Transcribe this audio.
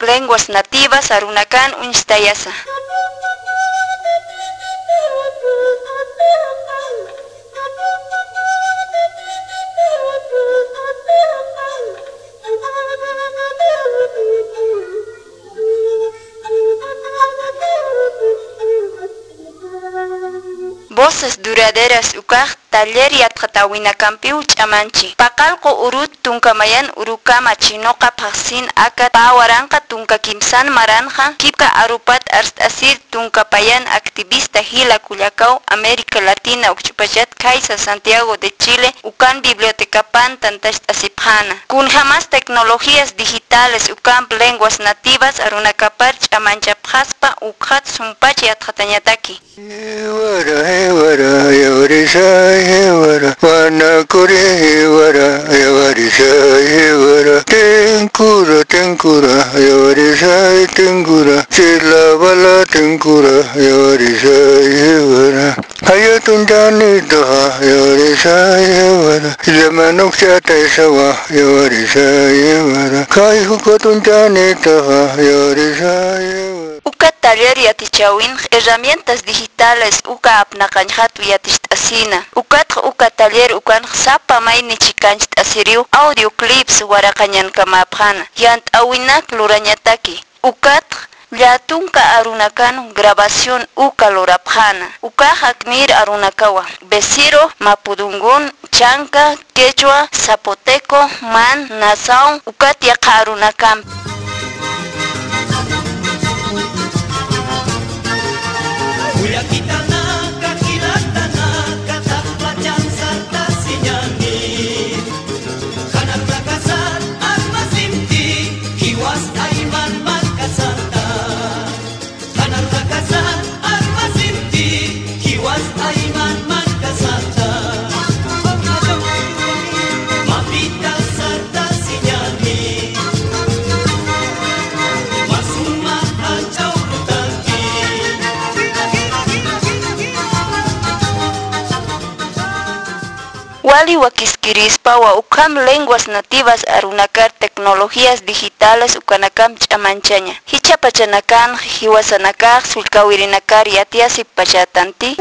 lenguas nativas arunakan unstayasa. Voces duraderas ukaj taller yatqatawinakampiw ch'amanchi. Paqalqu urut tunkamayan urukama chinoqa phaqsin akat pawaranqa tunka kimsan maranja kipka arupat arst'asir tunkapayan activista Hila Culiacao América Latina ukchupachat Kaisa Santiago de Chile ukan bibliotecapan tantash asipjana. Kun jamás tecnologías digitales ukan lenguas nativas arunakapar ch'amanchapjaspa ukhat sumpach yatqatañataki. Hewara, hewara, ఎవరిష ఎవర వన కురే ఎవర ఎవరిష ఎవర టెంకుర టెంకుర ఎవరిష టెంకుర చిల్లబల టెంకుర ఎవరిష ఎవర అయ్యతుంటాని దోహ ఎవరిష ఎవర జమనుక్ష తైసవ ఎవరిష ఎవర కాయుకొతుంటాని దోహ ఎవరిష ఎవర taller yatichawin herramientas digitales uka apnaqanjatu yatishtasina. Ukatq uka taller ukan sapa mayni chikanchit asiriu audio clips waraqañan kamapjana. Yant awinak lurañataki. Ukatq Llatunka arunakan grabación uka lorapjana. Uka haknir arunakawa. Besiro, Mapudungun, Chanca, Quechua, Zapoteco, Man, Nazaun, ukat yaqa arunakan. Uyakitanaka, Wali wakiskirispa wa ukam lenguas nativas arunakar tecnologías digitales ukanakam ch'amanchaña. Hichapachanakan hiwasanakaq sulkawirinakar yatiasip pachatanti.